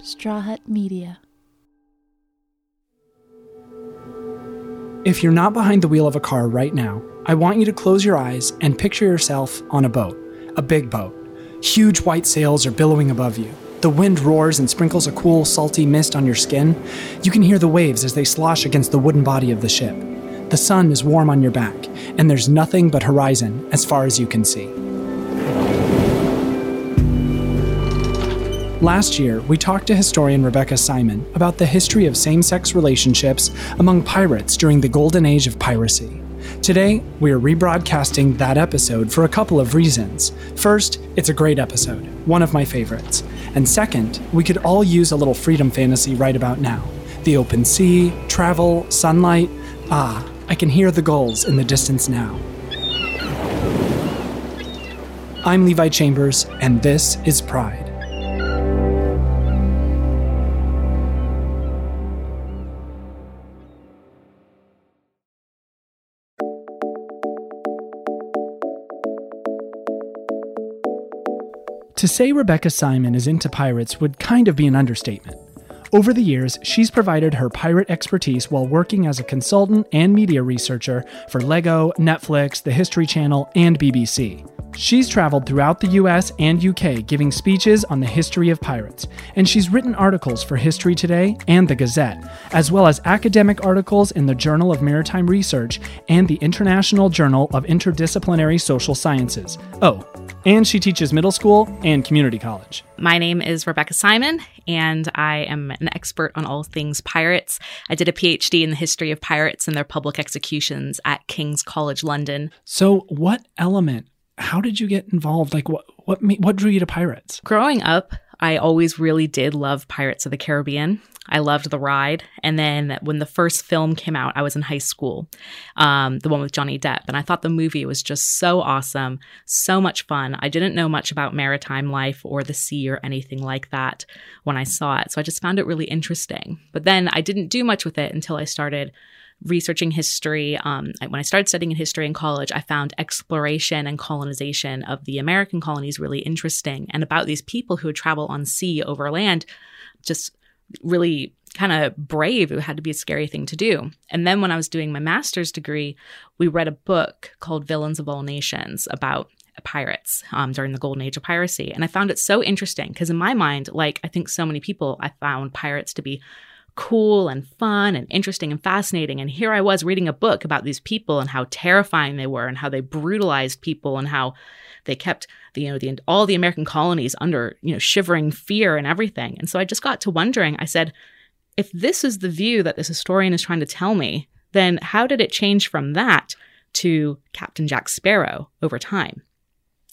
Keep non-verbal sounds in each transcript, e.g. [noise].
Straw Hut Media. If you're not behind the wheel of a car right now, I want you to close your eyes and picture yourself on a boat, a big boat. Huge white sails are billowing above you. The wind roars and sprinkles a cool, salty mist on your skin. You can hear the waves as they slosh against the wooden body of the ship. The sun is warm on your back, and there's nothing but horizon as far as you can see. Last year, we talked to historian Rebecca Simon about the history of same sex relationships among pirates during the golden age of piracy. Today, we are rebroadcasting that episode for a couple of reasons. First, it's a great episode, one of my favorites. And second, we could all use a little freedom fantasy right about now. The open sea, travel, sunlight. Ah, I can hear the gulls in the distance now. I'm Levi Chambers, and this is Pride. To say Rebecca Simon is into pirates would kind of be an understatement. Over the years, she's provided her pirate expertise while working as a consultant and media researcher for Lego, Netflix, the History Channel, and BBC. She's traveled throughout the US and UK giving speeches on the history of pirates, and she's written articles for History Today and the Gazette, as well as academic articles in the Journal of Maritime Research and the International Journal of Interdisciplinary Social Sciences. Oh, and she teaches middle school and community college. My name is Rebecca Simon, and I am an expert on all things pirates. I did a PhD in the history of pirates and their public executions at King's College London. So, what element how did you get involved? Like what what what drew you to pirates? Growing up, I always really did love Pirates of the Caribbean. I loved the ride. And then when the first film came out, I was in high school, um, the one with Johnny Depp. And I thought the movie was just so awesome, so much fun. I didn't know much about maritime life or the sea or anything like that when I saw it. So I just found it really interesting. But then I didn't do much with it until I started researching history. Um, when I started studying history in college, I found exploration and colonization of the American colonies really interesting, and about these people who would travel on sea over land, just really kind of brave. It had to be a scary thing to do. And then when I was doing my master's degree, we read a book called Villains of All Nations about pirates um, during the golden age of piracy. And I found it so interesting because, in my mind, like I think so many people, I found pirates to be cool and fun and interesting and fascinating. And here I was reading a book about these people and how terrifying they were and how they brutalized people and how they kept the you know the all the American colonies under you know shivering fear and everything. And so I just got to wondering. I said, if this is the view that this historian is trying to tell me, then how did it change from that to Captain Jack Sparrow over time?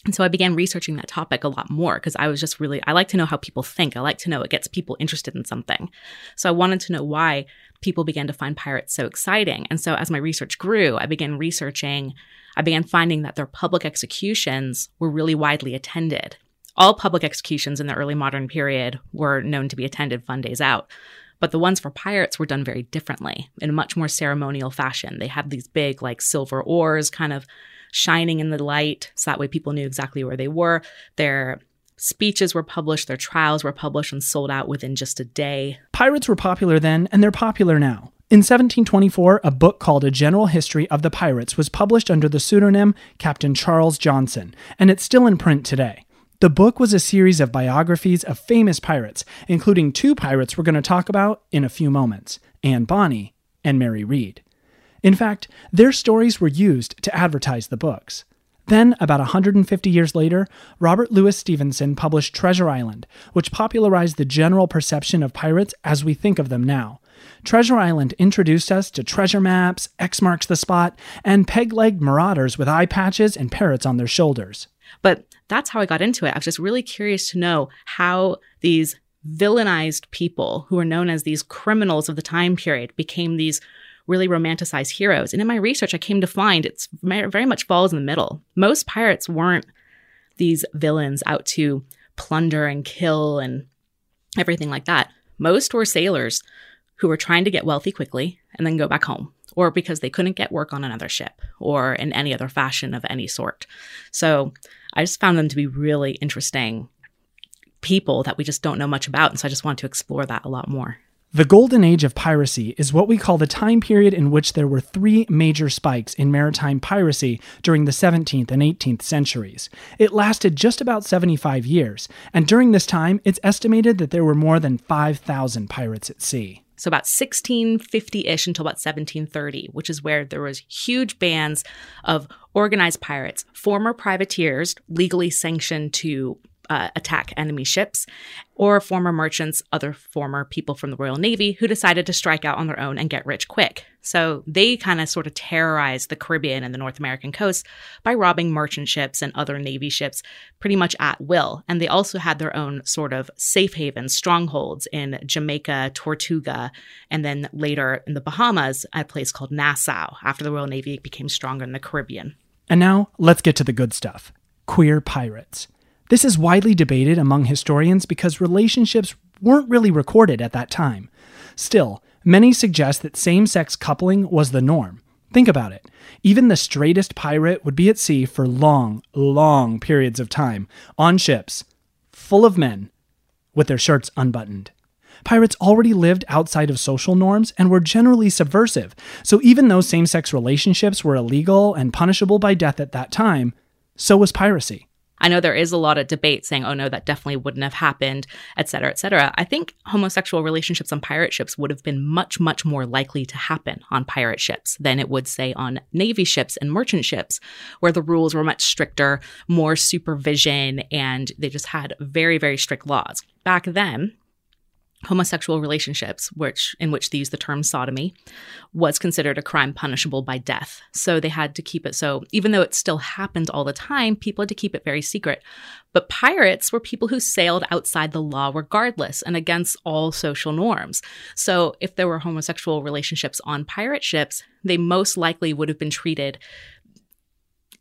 And so I began researching that topic a lot more because I was just really, I like to know how people think. I like to know it gets people interested in something. So I wanted to know why people began to find pirates so exciting. And so as my research grew, I began researching, I began finding that their public executions were really widely attended. All public executions in the early modern period were known to be attended fun days out. But the ones for pirates were done very differently in a much more ceremonial fashion. They had these big, like silver oars kind of shining in the light so that way people knew exactly where they were. Their speeches were published, their trials were published and sold out within just a day. Pirates were popular then, and they're popular now. In 1724, a book called A General History of the Pirates was published under the pseudonym Captain Charles Johnson, and it's still in print today. The book was a series of biographies of famous pirates, including two pirates we're going to talk about in a few moments Anne Bonny and Mary Read. In fact, their stories were used to advertise the books. Then, about 150 years later, Robert Louis Stevenson published Treasure Island, which popularized the general perception of pirates as we think of them now. Treasure Island introduced us to treasure maps, X marks the spot, and peg legged marauders with eye patches and parrots on their shoulders. But that's how I got into it. I was just really curious to know how these villainized people who were known as these criminals of the time period became these really romanticize heroes. And in my research, I came to find it's very much falls in the middle. Most pirates weren't these villains out to plunder and kill and everything like that. Most were sailors who were trying to get wealthy quickly and then go back home, or because they couldn't get work on another ship or in any other fashion of any sort. So I just found them to be really interesting people that we just don't know much about. And so I just want to explore that a lot more. The golden age of piracy is what we call the time period in which there were three major spikes in maritime piracy during the 17th and 18th centuries. It lasted just about 75 years, and during this time, it's estimated that there were more than 5,000 pirates at sea. So about 1650-ish until about 1730, which is where there was huge bands of organized pirates, former privateers legally sanctioned to uh, attack enemy ships, or former merchants, other former people from the Royal Navy who decided to strike out on their own and get rich quick. So they kind of sort of terrorized the Caribbean and the North American coast by robbing merchant ships and other Navy ships pretty much at will. And they also had their own sort of safe havens, strongholds in Jamaica, Tortuga, and then later in the Bahamas, a place called Nassau, after the Royal Navy became stronger in the Caribbean. And now let's get to the good stuff queer pirates. This is widely debated among historians because relationships weren't really recorded at that time. Still, many suggest that same sex coupling was the norm. Think about it. Even the straightest pirate would be at sea for long, long periods of time, on ships, full of men, with their shirts unbuttoned. Pirates already lived outside of social norms and were generally subversive, so even though same sex relationships were illegal and punishable by death at that time, so was piracy. I know there is a lot of debate saying, oh no, that definitely wouldn't have happened, et cetera, et cetera. I think homosexual relationships on pirate ships would have been much, much more likely to happen on pirate ships than it would, say, on Navy ships and merchant ships, where the rules were much stricter, more supervision, and they just had very, very strict laws. Back then, homosexual relationships, which in which they use the term sodomy, was considered a crime punishable by death. So they had to keep it so even though it still happened all the time, people had to keep it very secret. But pirates were people who sailed outside the law regardless and against all social norms. So if there were homosexual relationships on pirate ships, they most likely would have been treated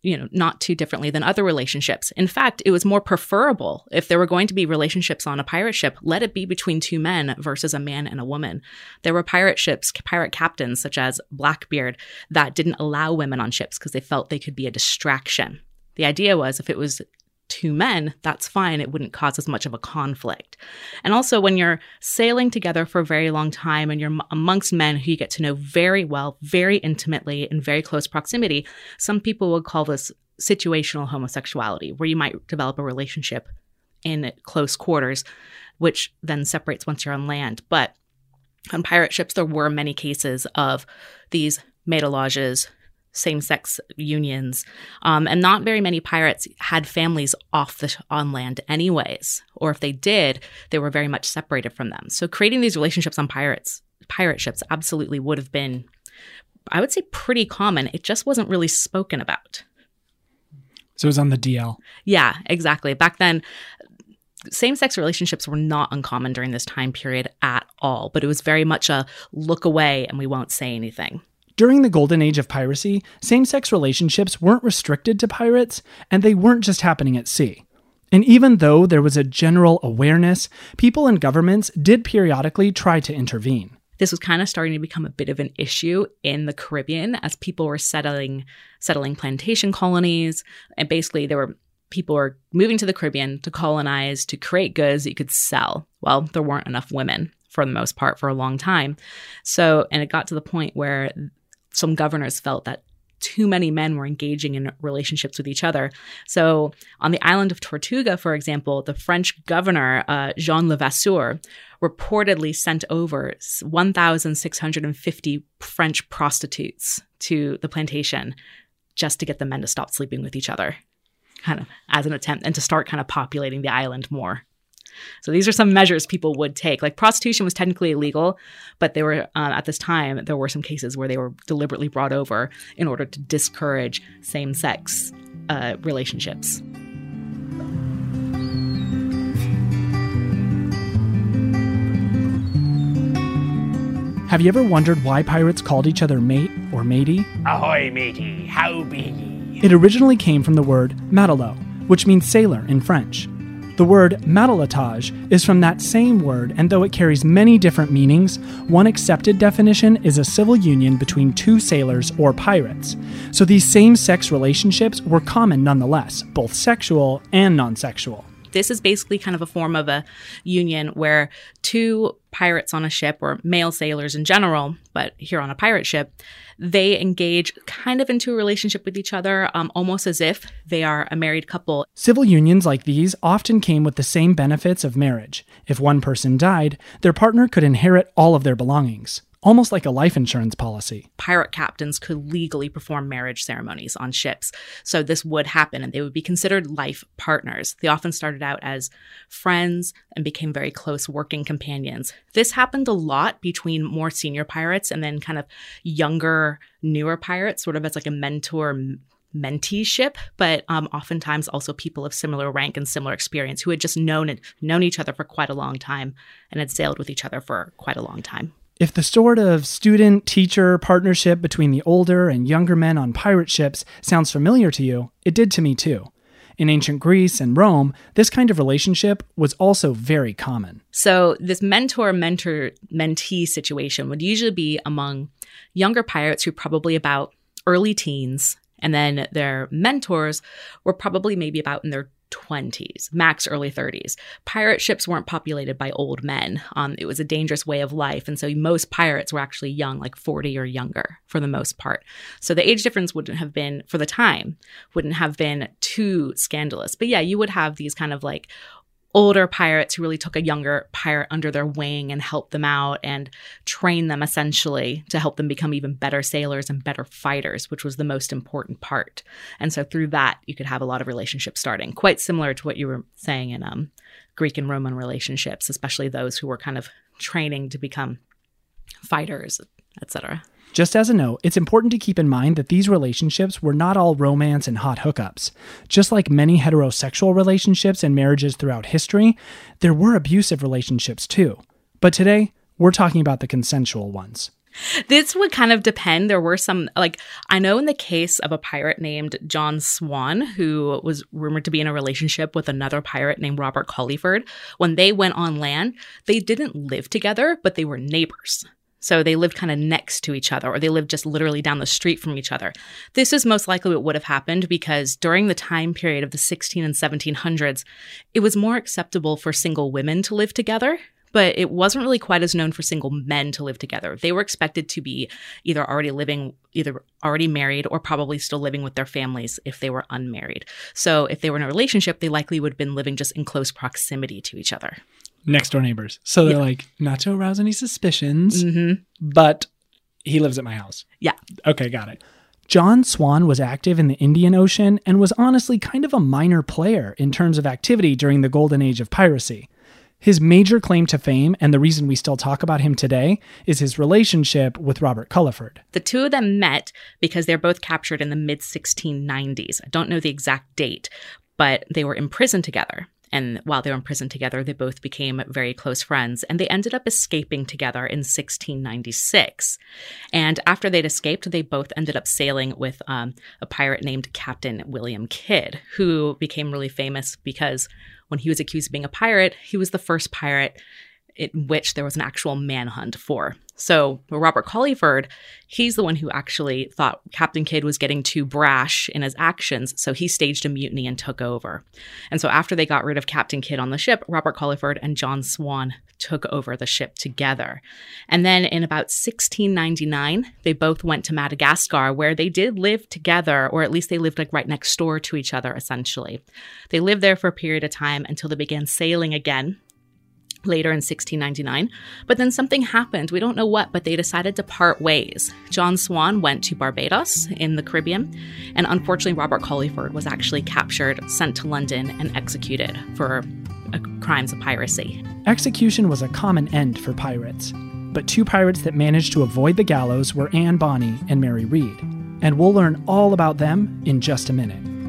you know, not too differently than other relationships. In fact, it was more preferable if there were going to be relationships on a pirate ship, let it be between two men versus a man and a woman. There were pirate ships, pirate captains such as Blackbeard that didn't allow women on ships because they felt they could be a distraction. The idea was if it was two men, that's fine. It wouldn't cause as much of a conflict. And also, when you're sailing together for a very long time and you're amongst men who you get to know very well, very intimately, in very close proximity, some people would call this situational homosexuality, where you might develop a relationship in close quarters, which then separates once you're on land. But on pirate ships, there were many cases of these matelotages same sex unions. Um, and not very many pirates had families off the on land, anyways. Or if they did, they were very much separated from them. So creating these relationships on pirates, pirate ships absolutely would have been, I would say, pretty common. It just wasn't really spoken about. So it was on the DL. Yeah, exactly. Back then, same sex relationships were not uncommon during this time period at all, but it was very much a look away and we won't say anything. During the golden age of piracy, same sex relationships weren't restricted to pirates, and they weren't just happening at sea. And even though there was a general awareness, people and governments did periodically try to intervene. This was kind of starting to become a bit of an issue in the Caribbean as people were settling settling plantation colonies and basically there were people were moving to the Caribbean to colonize to create goods that you could sell. Well, there weren't enough women for the most part for a long time. So, and it got to the point where some governors felt that too many men were engaging in relationships with each other. So, on the island of Tortuga, for example, the French governor, uh, Jean Levasseur, reportedly sent over 1,650 French prostitutes to the plantation just to get the men to stop sleeping with each other, kind of as an attempt, and to start kind of populating the island more. So these are some measures people would take. Like prostitution was technically illegal, but there were um, at this time there were some cases where they were deliberately brought over in order to discourage same-sex uh, relationships. Have you ever wondered why pirates called each other mate or matey? Ahoy, matey, how be ye? It originally came from the word matelot, which means sailor in French. The word matelotage is from that same word, and though it carries many different meanings, one accepted definition is a civil union between two sailors or pirates. So these same sex relationships were common nonetheless, both sexual and non sexual. This is basically kind of a form of a union where two pirates on a ship, or male sailors in general, but here on a pirate ship, they engage kind of into a relationship with each other, um, almost as if they are a married couple. Civil unions like these often came with the same benefits of marriage. If one person died, their partner could inherit all of their belongings almost like a life insurance policy. Pirate captains could legally perform marriage ceremonies on ships. So this would happen and they would be considered life partners. They often started out as friends and became very close working companions. This happened a lot between more senior pirates and then kind of younger, newer pirates, sort of as like a mentor menteeship, but um, oftentimes also people of similar rank and similar experience who had just known it, known each other for quite a long time and had sailed with each other for quite a long time. If the sort of student teacher partnership between the older and younger men on pirate ships sounds familiar to you, it did to me too. In ancient Greece and Rome, this kind of relationship was also very common. So, this mentor mentor mentee situation would usually be among younger pirates who probably about early teens, and then their mentors were probably maybe about in their 20s, max early 30s. Pirate ships weren't populated by old men. Um, it was a dangerous way of life. And so most pirates were actually young, like 40 or younger for the most part. So the age difference wouldn't have been, for the time, wouldn't have been too scandalous. But yeah, you would have these kind of like older pirates who really took a younger pirate under their wing and helped them out and trained them essentially to help them become even better sailors and better fighters, which was the most important part. And so through that, you could have a lot of relationships starting, quite similar to what you were saying in um, Greek and Roman relationships, especially those who were kind of training to become fighters, etc. Just as a note, it's important to keep in mind that these relationships were not all romance and hot hookups. Just like many heterosexual relationships and marriages throughout history, there were abusive relationships too. But today, we're talking about the consensual ones. This would kind of depend. There were some, like, I know in the case of a pirate named John Swann, who was rumored to be in a relationship with another pirate named Robert Culliford, when they went on land, they didn't live together, but they were neighbors. So they lived kind of next to each other, or they lived just literally down the street from each other. This is most likely what would have happened because during the time period of the 16 and 1700s, it was more acceptable for single women to live together but it wasn't really quite as known for single men to live together. They were expected to be either already living, either already married, or probably still living with their families if they were unmarried. So if they were in a relationship, they likely would have been living just in close proximity to each other next door neighbors. So they're yeah. like, not to arouse any suspicions, mm-hmm. but he lives at my house. Yeah. Okay, got it. John Swann was active in the Indian Ocean and was honestly kind of a minor player in terms of activity during the golden age of piracy. His major claim to fame, and the reason we still talk about him today, is his relationship with Robert Culliford. The two of them met because they're both captured in the mid 1690s. I don't know the exact date, but they were imprisoned together. And while they were in prison together, they both became very close friends and they ended up escaping together in 1696. And after they'd escaped, they both ended up sailing with um, a pirate named Captain William Kidd, who became really famous because when he was accused of being a pirate, he was the first pirate in which there was an actual manhunt for. So Robert Culliford, he's the one who actually thought Captain Kidd was getting too brash in his actions, so he staged a mutiny and took over. And so after they got rid of Captain Kidd on the ship, Robert Culliford and John Swann took over the ship together. And then in about 1699, they both went to Madagascar where they did live together, or at least they lived like right next door to each other essentially. They lived there for a period of time until they began sailing again later in 1699. But then something happened. We don't know what, but they decided to part ways. John Swann went to Barbados in the Caribbean, and unfortunately, Robert Culliford was actually captured, sent to London, and executed for uh, crimes of piracy. Execution was a common end for pirates. But two pirates that managed to avoid the gallows were Anne Bonny and Mary Read. And we'll learn all about them in just a minute.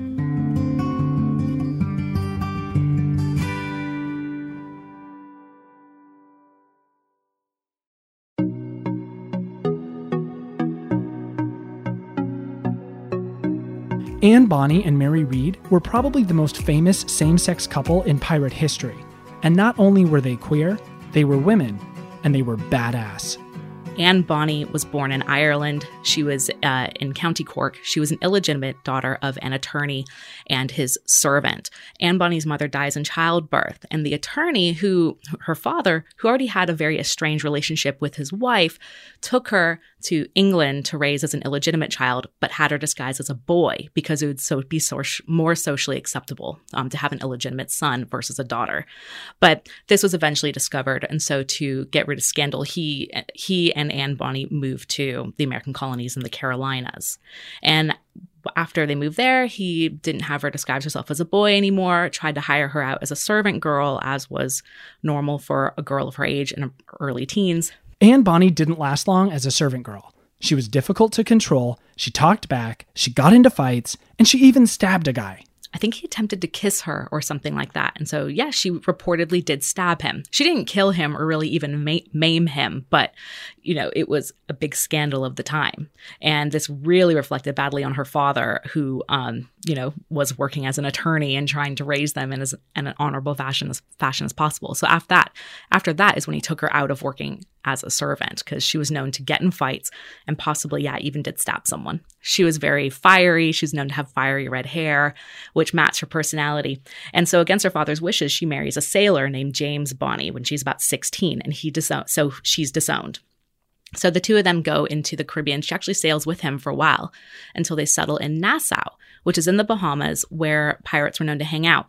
Anne Bonny and Mary Read were probably the most famous same sex couple in pirate history. And not only were they queer, they were women, and they were badass. Anne Bonny was born in Ireland. She was uh, in County Cork. She was an illegitimate daughter of an attorney and his servant. Anne Bonny's mother dies in childbirth, and the attorney, who her father, who already had a very estranged relationship with his wife, took her to England to raise as an illegitimate child, but had her disguised as a boy because it would so be so, more socially acceptable um, to have an illegitimate son versus a daughter. But this was eventually discovered, and so to get rid of scandal, he he and Anne Bonny moved to the American colonies in the Carolinas, and after they moved there, he didn't have her disguise herself as a boy anymore, tried to hire her out as a servant girl, as was normal for a girl of her age in early teens. Anne Bonny didn't last long as a servant girl. She was difficult to control, she talked back, she got into fights, and she even stabbed a guy. I think he attempted to kiss her or something like that. And so, yeah, she reportedly did stab him. She didn't kill him or really even ma- maim him, but, you know, it was a big scandal of the time. And this really reflected badly on her father, who, um, you know, was working as an attorney and trying to raise them in as in an honorable fashion as fashion as possible. So after that, after that is when he took her out of working as a servant because she was known to get in fights and possibly, yeah, even did stab someone. She was very fiery. She was known to have fiery red hair, which matched her personality. And so, against her father's wishes, she marries a sailor named James Bonny when she's about 16, and he disowned. So she's disowned. So the two of them go into the Caribbean. She actually sails with him for a while until they settle in Nassau, which is in the Bahamas where pirates were known to hang out.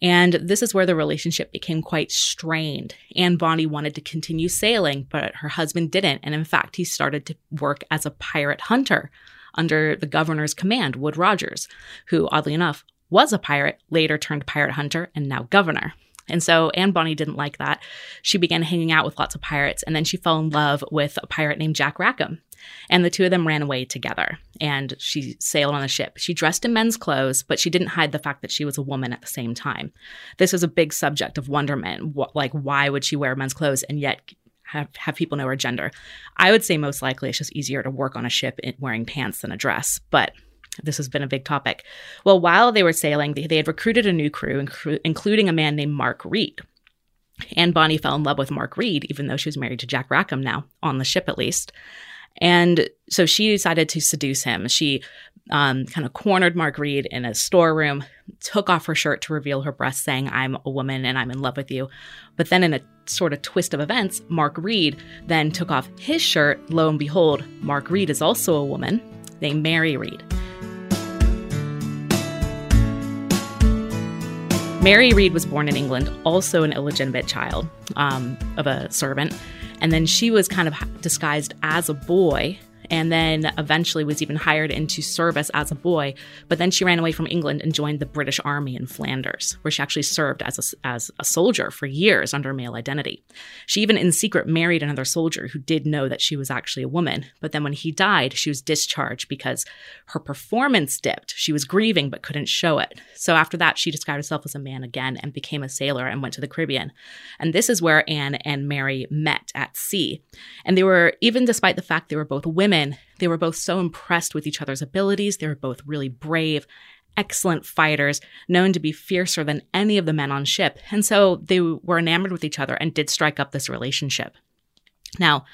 And this is where the relationship became quite strained. Anne Bonny wanted to continue sailing, but her husband didn't. And in fact, he started to work as a pirate hunter under the governor's command, Woodes Rogers, who, oddly enough, was a pirate, later turned pirate hunter, and now governor. And so Anne Bonny didn't like that. She began hanging out with lots of pirates, and then she fell in love with a pirate named Jack Rackham. And the two of them ran away together, and she sailed on the ship. She dressed in men's clothes, but she didn't hide the fact that she was a woman at the same time. This was a big subject of wonderment. What, like, why would she wear men's clothes and yet have, have people know her gender? I would say most likely it's just easier to work on a ship wearing pants than a dress, but this has been a big topic. Well, while they were sailing, they, they had recruited a new crew, including a man named Mark Read. Anne Bonny fell in love with Mark Read, even though she was married to Jack Rackham now, on the ship at least. And so she decided to seduce him. She um, kind of cornered Mark Read in a storeroom, took off her shirt to reveal her breasts, saying, I'm a woman and I'm in love with you. But then, in a sort of twist of events, Mark Read then took off his shirt. Lo and behold, Mark Read is also a woman named Mary Read. Mary Read was born in England, also an illegitimate child um, of a servant. And then she was kind of disguised as a boy and then eventually was even hired into service as a boy. But then she ran away from England and joined the British Army in Flanders, where she actually served as a, as a soldier for years under male identity. She even in secret married another soldier who did know that she was actually a woman. But then when he died, she was discharged because her performance dipped. She was grieving but couldn't show it. So after that, she disguised herself as a man again and became a sailor and went to the Caribbean. And this is where Anne and Mary met at sea. And they were, even despite the fact they were both women, they were both so impressed with each other's abilities. They were both really brave, excellent fighters, known to be fiercer than any of the men on ship. And so they were enamored with each other and did strike up this relationship. Now,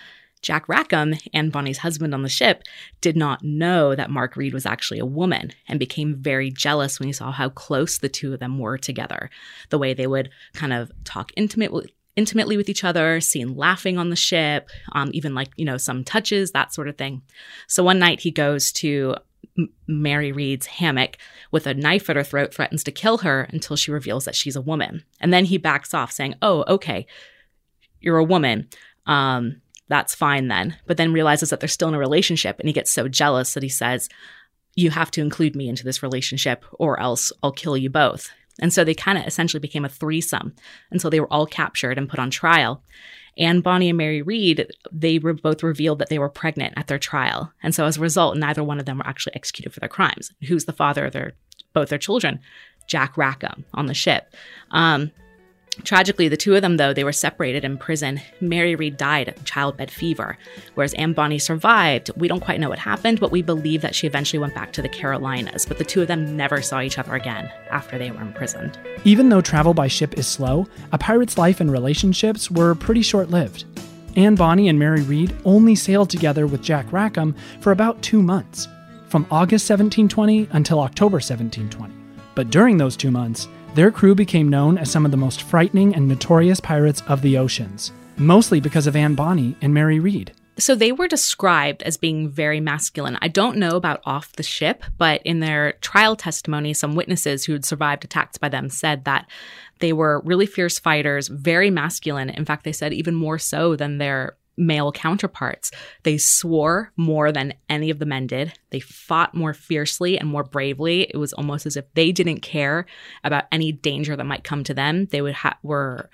Jack Rackham, Anne Bonny's husband on the ship, did not know that Mark Read was actually a woman and became very jealous when he saw how close the two of them were together. The way they would kind of talk intimately intimately with each other, seen laughing on the ship, um, even like, you know, some touches, that sort of thing. So one night he goes to M- Mary Read's hammock with a knife at her throat, threatens to kill her until she reveals that she's a woman. And then he backs off, saying, Oh, okay, you're a woman. Um, that's fine then. But then realizes that they're still in a relationship and he gets so jealous that he says, You have to include me into this relationship or else I'll kill you both. And so they kind of essentially became a threesome until they were all captured and put on trial. Anne Bonny and Mary Read, they were both revealed that they were pregnant at their trial. And so as a result, neither one of them were actually executed for their crimes. Who's the father of their both their children? Jack Rackham on the ship. Um, Tragically, the two of them, though, they were separated in prison. Mary Read died of childbed fever, whereas Anne Bonny survived. We don't quite know what happened, but we believe that she eventually went back to the Carolinas. But the two of them never saw each other again after they were imprisoned. Even though travel by ship is slow, a pirate's life and relationships were pretty short lived. Anne Bonny and Mary Read only sailed together with Jack Rackham for about two months, from August 1720 until October 1720. But during those two months, their crew became known as some of the most frightening and notorious pirates of the oceans, mostly because of Anne Bonny and Mary Read. So they were described as being very masculine. I don't know about off the ship, but in their trial testimony, some witnesses who had survived attacks by them said that they were really fierce fighters, very masculine. In fact, they said even more so than their male counterparts. They swore more than any of the men did. They fought more fiercely and more bravely. It was almost as if they didn't care about any danger that might come to them. They would ha- were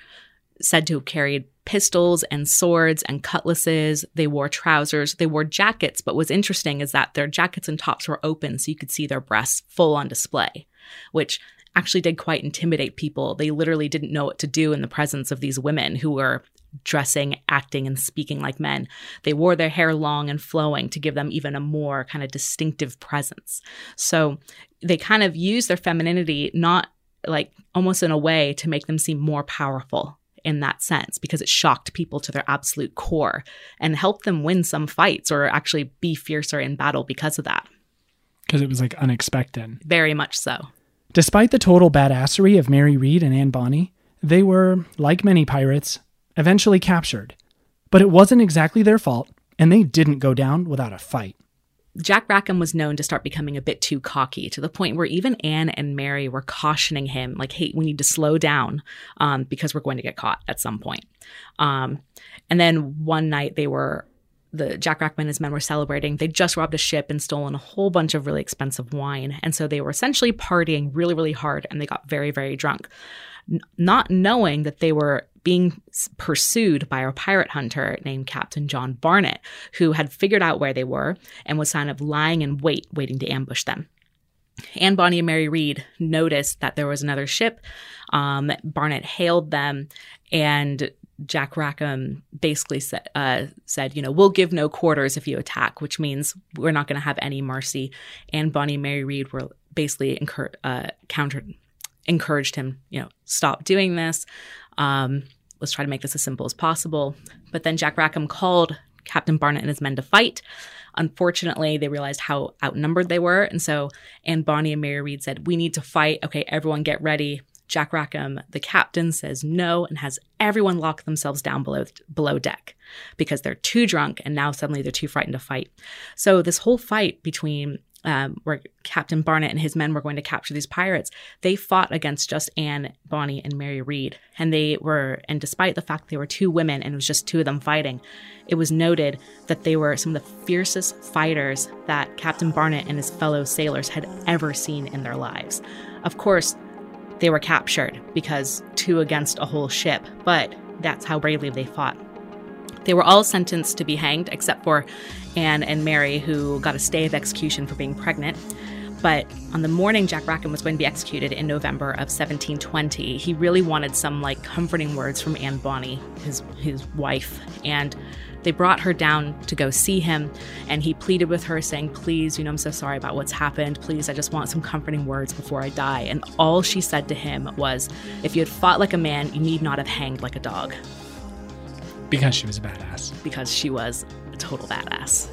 said to have carried pistols and swords and cutlasses. They wore trousers. They wore jackets. But what's interesting is that their jackets and tops were open so you could see their breasts full on display, which actually did quite intimidate people. They literally didn't know what to do in the presence of these women who were dressing, acting, and speaking like men. They wore their hair long and flowing to give them even a more kind of distinctive presence. So they kind of use their femininity not like almost in a way to make them seem more powerful in that sense because it shocked people to their absolute core and helped them win some fights or actually be fiercer in battle because of that. Because it was like unexpected. Very much so. Despite the total badassery of Mary Read and Anne Bonny, they were, like many pirates, eventually captured. But it wasn't exactly their fault, and they didn't go down without a fight. Jack Rackham was known to start becoming a bit too cocky to the point where even Anne and Mary were cautioning him, like, hey, we need to slow down um, because we're going to get caught at some point. Um, and then one night they were, the Jack Rackham and his men were celebrating. They just robbed a ship and stolen a whole bunch of really expensive wine. And so they were essentially partying really, really hard and they got very, very drunk. N- not knowing that they were being pursued by a pirate hunter named Captain John Barnett, who had figured out where they were and was kind of lying in wait, waiting to ambush them. Anne Bonny and Mary Read noticed that there was another ship. Um, Barnett hailed them, and Jack Rackham basically said, uh, said, you know, we'll give no quarters if you attack, which means we're not going to have any mercy. Anne Bonny and Mary Read were basically incur- uh, countered, encouraged him, you know, stop doing this. Um, let's try to make this as simple as possible. But then Jack Rackham called Captain Barnett and his men to fight. Unfortunately, they realized how outnumbered they were. And so Anne Bonny and Mary Read said, We need to fight. Okay, everyone get ready. Jack Rackham, the captain, says no and has everyone lock themselves down below below deck because they're too drunk and now suddenly they're too frightened to fight. So this whole fight between um, where Captain Barnett and his men were going to capture these pirates, they fought against just Anne, Bonny, and Mary Read. And they were, and despite the fact they were two women and it was just two of them fighting, it was noted that they were some of the fiercest fighters that Captain Barnett and his fellow sailors had ever seen in their lives. Of course, they were captured because two against a whole ship, but that's how bravely they fought. They were all sentenced to be hanged, except for Anne and Mary, who got a stay of execution for being pregnant. But on the morning Jack Rackham was going to be executed in November of 1720, he really wanted some like comforting words from Anne Bonny, his his wife, and they brought her down to go see him, and he pleaded with her, saying, Please, you know, I'm so sorry about what's happened. Please, I just want some comforting words before I die. And all she said to him was, If you had fought like a man, you need not have hanged like a dog. Because she was a badass. Because she was a total badass.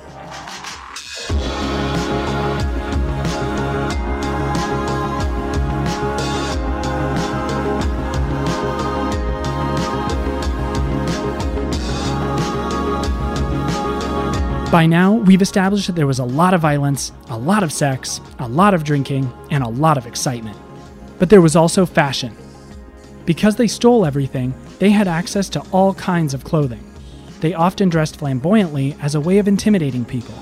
By now, we've established that there was a lot of violence, a lot of sex, a lot of drinking, and a lot of excitement. But there was also fashion. Because they stole everything, they had access to all kinds of clothing. They often dressed flamboyantly as a way of intimidating people.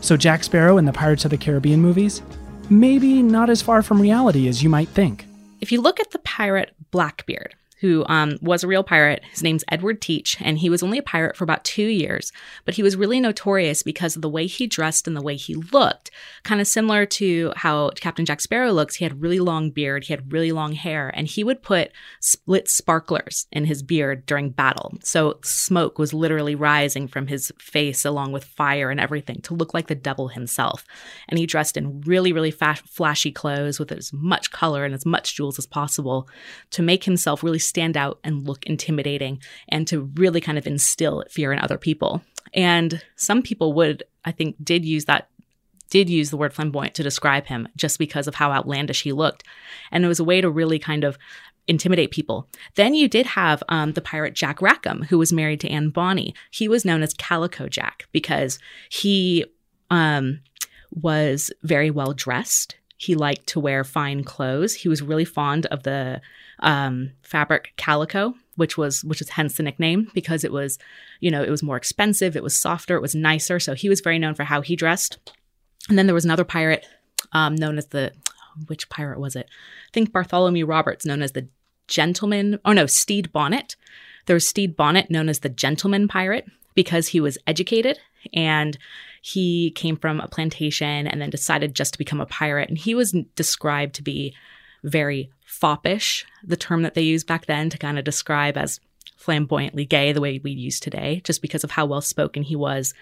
So Jack Sparrow in the Pirates of the Caribbean movies? Maybe not as far from reality as you might think. If you look at the pirate Blackbeard, who um, was a real pirate. His name's Edward Teach, and he was only a pirate for about two years, but he was really notorious because of the way he dressed and the way he looked. Kind of similar to how Captain Jack Sparrow looks. He had really long beard, he had really long hair, and he would put split sparklers in his beard during battle. So smoke was literally rising from his face along with fire and everything to look like the devil himself. And he dressed in really, really flashy clothes with as much color and as much jewels as possible to make himself really stand out and look intimidating and to really kind of instill fear in other people. And some people would, I think, did use that did use the word flamboyant to describe him just because of how outlandish he looked. And it was a way to really kind of intimidate people. Then you did have um, the pirate Jack Rackham, who was married to Anne Bonny. He was known as Calico Jack because he um, was very well dressed. He liked to wear fine clothes. He was really fond of the um, fabric calico, which was which is hence the nickname because it was, you know, it was more expensive, it was softer, it was nicer. So he was very known for how he dressed. And then there was another pirate um, known as the which pirate was it? I think Bartholomew Roberts, known as the gentleman. Oh no, Stede Bonnet. There was Stede Bonnet, known as the gentleman pirate, because he was educated and he came from a plantation and then decided just to become a pirate. And he was described to be very foppish, the term that they used back then to kind of describe as flamboyantly gay the way we use today, just because of how well spoken he was.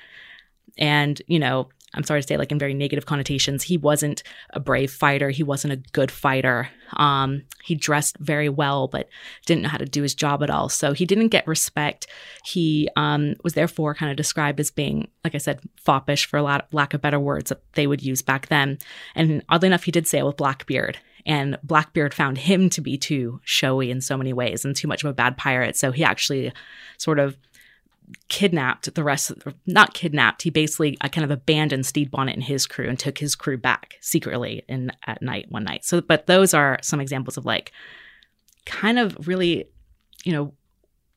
And, you know, I'm sorry to say, like in very negative connotations, he wasn't a brave fighter. He wasn't a good fighter. Um, he dressed very well, but didn't know how to do his job at all. So he didn't get respect. He um, was therefore kind of described as being, like I said, foppish for a lot, lack of better words that they would use back then. And oddly enough, he did sail with Blackbeard. And Blackbeard found him to be too showy in so many ways and too much of a bad pirate. So he actually sort of kidnapped the rest of, not kidnapped he basically uh, kind of abandoned stede bonnet and his crew and took his crew back secretly in at night one night. So but those are some examples of like kind of really you know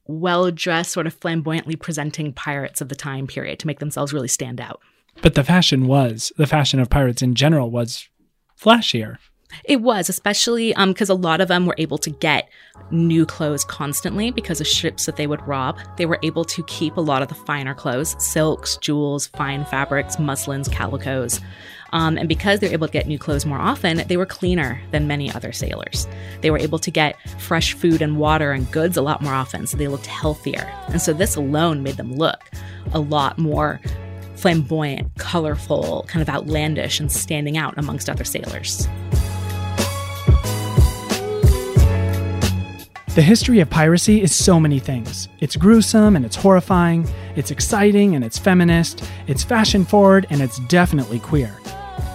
well dressed sort of flamboyantly presenting pirates of the time period to make themselves really stand out. But the fashion was the fashion of pirates in general was flashier it was, especially because um, a lot of them were able to get new clothes constantly because of ships that they would rob. They were able to keep a lot of the finer clothes silks, jewels, fine fabrics, muslins, calicos. Um, and because they were able to get new clothes more often, they were cleaner than many other sailors. They were able to get fresh food and water and goods a lot more often, so they looked healthier. And so this alone made them look a lot more flamboyant, colorful, kind of outlandish, and standing out amongst other sailors. The history of piracy is so many things. It's gruesome and it's horrifying, it's exciting and it's feminist, it's fashion forward, and it's definitely queer.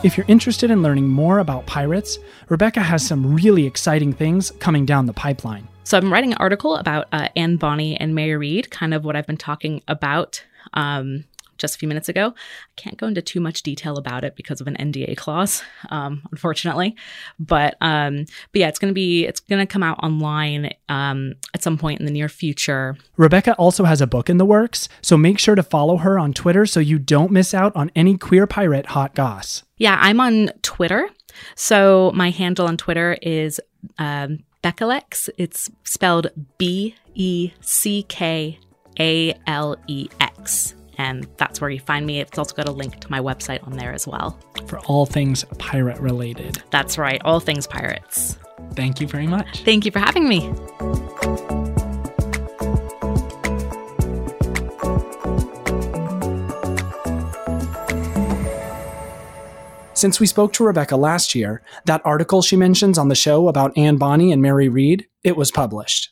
If you're interested in learning more about pirates, Rebecca has some really exciting things coming down the pipeline. So I'm writing an article about uh, Anne Bonny and Mary Read, kind of what I've been talking about um, just a few minutes ago. I can't go into too much detail about it because of an NDA clause, [laughs] um, unfortunately. But um, but yeah, it's gonna be it's gonna come out online um, at some point in the near future. Rebecca also has a book in the works, so make sure to follow her on Twitter so you don't miss out on any queer pirate hot goss. Yeah, I'm on Twitter. So my handle on Twitter is um, Beckalex. It's spelled B E C K A L E X and that's where you find me. It's also got a link to my website on there as well. For all things pirate related. That's right, all things pirates. Thank you very much. Thank you for having me. Since we spoke to Rebecca last year, that article she mentions on the show about Anne Bonny and Mary Read, it was published.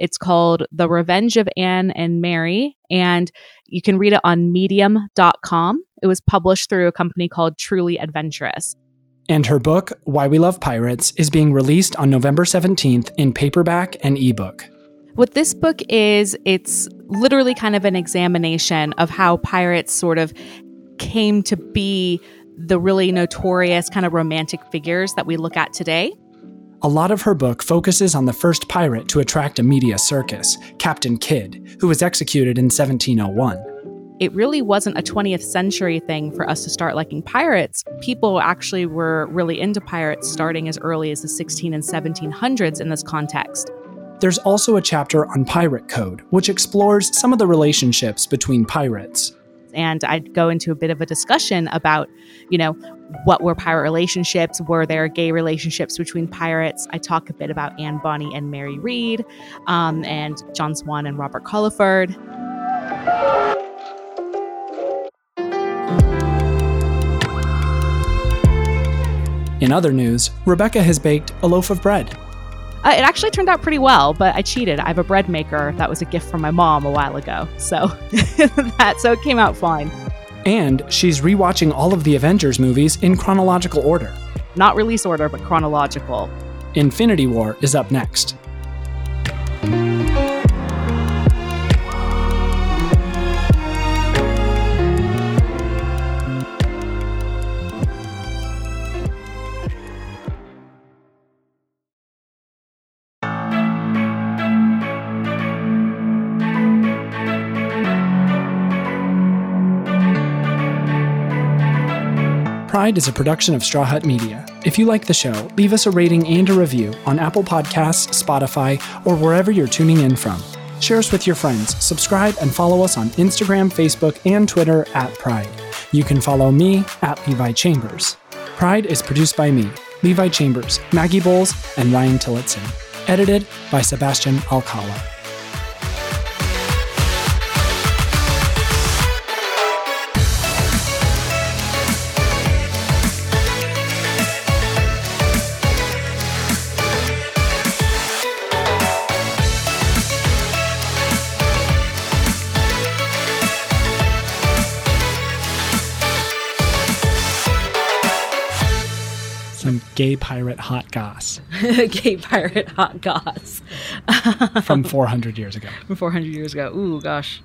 It's called The Revenge of Anne and Mary, and you can read it on medium.com. It was published through a company called Truly Adventurous. And her book, Why We Love Pirates, is being released on November 17th in paperback and ebook. What this book is, it's literally kind of an examination of how pirates sort of came to be the really notorious kind of romantic figures that we look at today. A lot of her book focuses on the first pirate to attract a media circus, Captain Kidd, who was executed in 1701 it really wasn't a 20th century thing for us to start liking pirates. People actually were really into pirates starting as early as the 16 and 1700s in this context. There's also a chapter on pirate code, which explores some of the relationships between pirates. And I'd go into a bit of a discussion about, you know, what were pirate relationships? Were there gay relationships between pirates? I talk a bit about Anne Bonny and Mary Read, um, and John Swann and Robert Culliford. In other news, Rebecca has baked a loaf of bread. Uh, it actually turned out pretty well, but I cheated. I have a bread maker that was a gift from my mom a while ago, so [laughs] that so it came out fine. And she's rewatching all of the Avengers movies in chronological order. Not release order, but chronological. Infinity War is up next. Pride is a production of Straw Hut Media. If you like the show, leave us a rating and a review on Apple Podcasts, Spotify, or wherever you're tuning in from. Share us with your friends, subscribe, and follow us on Instagram, Facebook, and Twitter at Pride. You can follow me at Levi Chambers. Pride is produced by me, Levi Chambers, Maggie Boles, and Ryan Tillotson. Edited by Sebastian Alcala. Gay pirate hot goss [laughs] Gay pirate hot goss from 400 years ago. [laughs] from 400 years ago. Ooh, gosh.